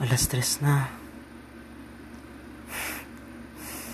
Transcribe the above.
Alas tres na.